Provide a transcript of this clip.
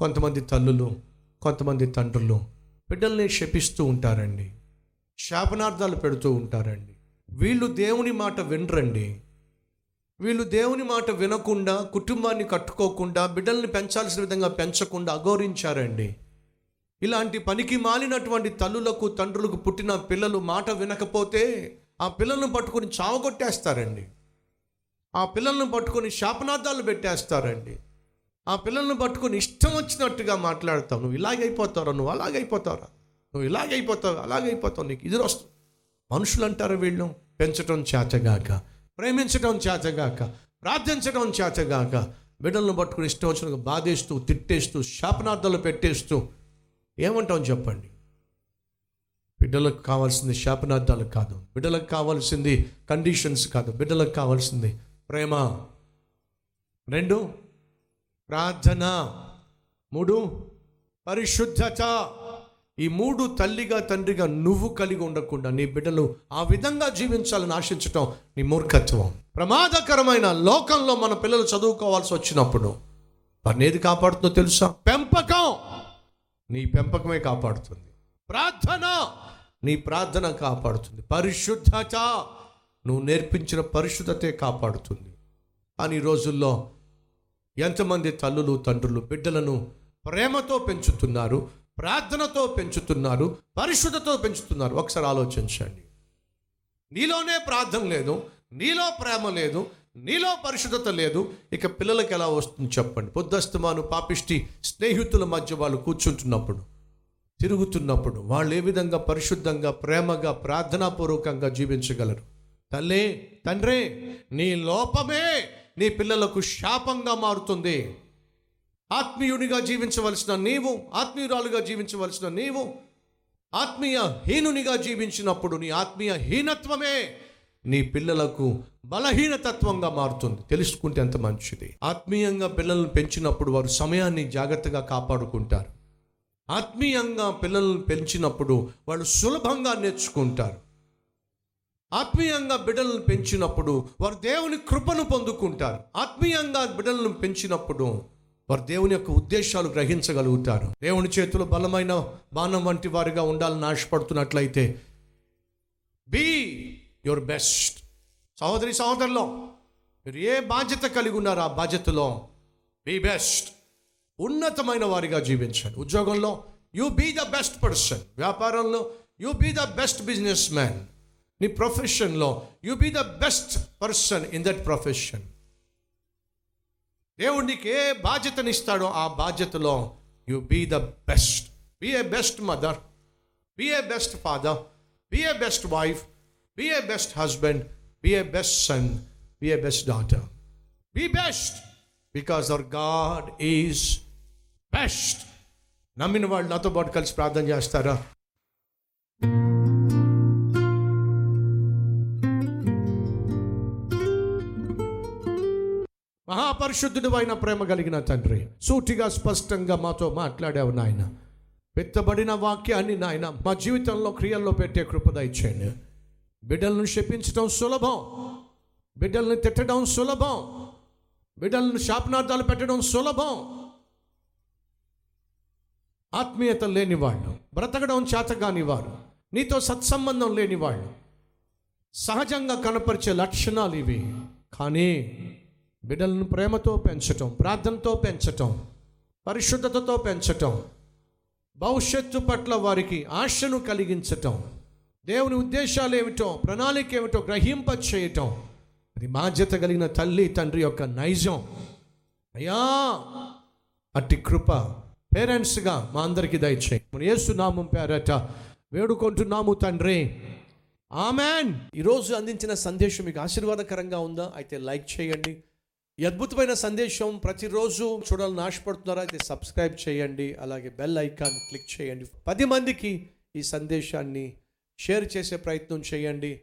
కొంతమంది తల్లులు కొంతమంది తండ్రులు బిడ్డల్ని శపిస్తూ ఉంటారండి. శాపనార్థాలు పెడుతూ ఉంటారండి. వీళ్ళు దేవుని మాట వినరండి. వీళ్ళు దేవుని మాట వినకుండా కుటుంబాన్ని కట్టుకోకుండా బిడ్డల్ని పెంచాల్సిన విధంగా పెంచకుండా అగౌరించారండి ఇలాంటి పనికి మాలినటువంటి తల్లులకు తండ్రులకు పుట్టిన పిల్లలు మాట వినకపోతే ఆ పిల్లలను పట్టుకొని చావగొట్టేస్తారండి. ఆ పిల్లలను పట్టుకొని శాపనార్థాలు పెట్టేస్తారండి. ఆ పిల్లలను పట్టుకొని ఇష్టం వచ్చినట్టుగా మాట్లాడతావు. నువ్వు ఇలాగైపోతావురా నువ్వు అలాగైపోతావురా నువ్వు ఇలాగైపోతావు అలాగైపోతావు నీకు ఇది వస్తుంది మనుషులు అంటారు వీళ్ళు పెంచడం చేతగాక ప్రేమించడం చేతగాక ప్రార్థించడం చేతగాక బిడ్డలను పట్టుకుని ఇష్టం వచ్చిన బాధేస్తూ తిట్టేస్తూ శాపనార్థాలు పెట్టేస్తూ ఏమంటాం చెప్పండి? బిడ్డలకు కావాల్సింది శాపనార్థాలు కాదు. బిడ్డలకు కావాల్సింది కండిషన్స్ కాదు. బిడ్డలకు కావాల్సింది ప్రేమ. రెండు ప్రార్థన. మూడు పరిశుద్ధత ఈ మూడు తల్లిగా తండ్రిగా నువ్వు కలిగి ఉండకుండా నీ బిడ్డలు ఆ విధంగా జీవించాలని ఆశించటం నీ మూర్ఖత్వం. ప్రమాదకరమైన లోకంలో మన పిల్లలు చదువుకోవాల్సి వచ్చినప్పుడు వారిని ఏది కాపాడుతుందో తెలుసా? పెంపకం. నీ పెంపకమే కాపాడుతుంది. ప్రార్థన. నీ ప్రార్థన కాపాడుతుంది. పరిశుద్ధత నువ్వు నేర్పించిన పరిశుద్ధతే కాపాడుతుంది. కానీ రోజుల్లో ఎంతమంది తల్లులు తండ్రులు బిడ్డలను ప్రేమతో పెంచుతున్నారు ప్రార్థనతో పెంచుతున్నారు పరిశుద్ధతో పెంచుతున్నారు? ఒకసారి ఆలోచించండి. నీలోనే ప్రార్థన లేదు నీలో ప్రేమ లేదు నీలో పరిశుద్ధత లేదు. ఇక పిల్లలకి ఎలా వస్తుంది చెప్పండి. పొద్దస్తమాను పాపిష్టి స్నేహితుల మధ్య వాళ్ళు కూర్చుంటున్నప్పుడు తిరుగుతున్నప్పుడు వాళ్ళు ఏ విధంగా పరిశుద్ధంగా ప్రేమగా ప్రార్థనాపూర్వకంగా జీవించగలరు? తల్లే తండ్రే నీ లోపమే నీ పిల్లలకు శాపంగా మారుతుంది. ఆత్మీయునిగా జీవించవలసిన నీవు ఆత్మీయురాలుగా జీవించవలసిన నీవు ఆత్మీయ హీనునిగా జీవించినప్పుడు నీ ఆత్మీయ హీనత్వమే నీ పిల్లలకు బలహీనతత్వంగా మారుతుంది. తెలుసుకుంటే ఎంత మంచిది. ఆత్మీయంగా పిల్లలను పెంచినప్పుడు వారు సమయాన్ని జాగ్రత్తగా కాపాడుకుంటారు. ఆత్మీయంగా పిల్లలను పెంచినప్పుడు వాళ్ళు సులభంగా నేర్చుకుంటారు. ఆత్మీయంగా బిడ్డలను పెంచినప్పుడు వారు దేవుని కృపను పొందుకుంటారు. ఆత్మీయంగా బిడ్డలను పెంచినప్పుడు వారు దేవుని యొక్క ఉద్దేశాలు గ్రహించగలుగుతారు. దేవుని చేతులు బలమైన బాణం వంటి వారిగా ఉండాలని ఆశపడుతున్నట్లయితే బీ యువర్ బెస్ట్ సహోదరి సహోదరులో మీరు ఏ బాధ్యత కలిగి ఉన్నారు ఆ బాధ్యతలో బీ బెస్ట్ ఉన్నతమైన వారిగా జీవించండి. ఉద్యోగంలో you be the best person వ్యాపారంలో you be the best businessman నీ ప్రొఫెషన్లో you be the best person in that profession దేవుడు నీకు ఏ బాధ్యతనిస్తాడో ఆ బాధ్యతలో. You be the best be a best mother be a best father be a best wife be a best husband be a best son be a best daughter be best because our God is best నమ్మిన వాళ్ళు నాతో పాటు కలిసి ప్రార్థన చేస్తారా? మహాపరిశుద్ధుడు అయిన ప్రేమ కలిగిన తండ్రి సూటిగా స్పష్టంగా మాతో మాట్లాడావు నాయన. పెత్తబడిన వాక్యాన్ని నాయన మా జీవితంలో క్రియల్లో పెట్టే కృప దయచేయండి బిడ్డలను శపించడం సులభం. బిడ్డలను తిట్టడం సులభం. బిడ్డలను శాపనార్థాలు పెట్టడం సులభం. ఆత్మీయత లేని వాళ్ళు బ్రతకడం చేతగాని వారు నీతో సత్సంబంధం లేని వాళ్ళు సహజంగా కనపరిచే లక్షణాలు ఇవి. కానీ బిడ్డలను ప్రేమతో పెంచటం ప్రార్థనతో పెంచటం పరిశుద్ధతతో పెంచటం భవిష్యత్తు పట్ల వారికి ఆశను కలిగించటం దేవుని ఉద్దేశాలు ఏమిటో ప్రణాళిక ఏమిటో గ్రహింప చేయటం అది బాధ్యత కలిగిన తల్లి తండ్రి యొక్క నైజం. అయ్యా అట్టి కృప పేరెంట్స్గా మా అందరికీ దయచేయి. మన ఏసునామం పేరట వేడుకుంటున్నాము తండ్రి. ఆమెన్. ఈరోజు అందించిన సందేశం మీకు ఆశీర్వాదకరంగా ఉందా? అయితే లైక్ చేయండి. ఈ అద్భుతమైన సందేశం ప్రతిరోజు చూడాలని ఆశపడుతున్నారా అయితే సబ్స్క్రైబ్ చేయండి అలాగే బెల్ ఐకాన్ క్లిక్ చేయండి. పది మందికి ఈ సందేశాన్ని షేర్ చేసే ప్రయత్నం చేయండి.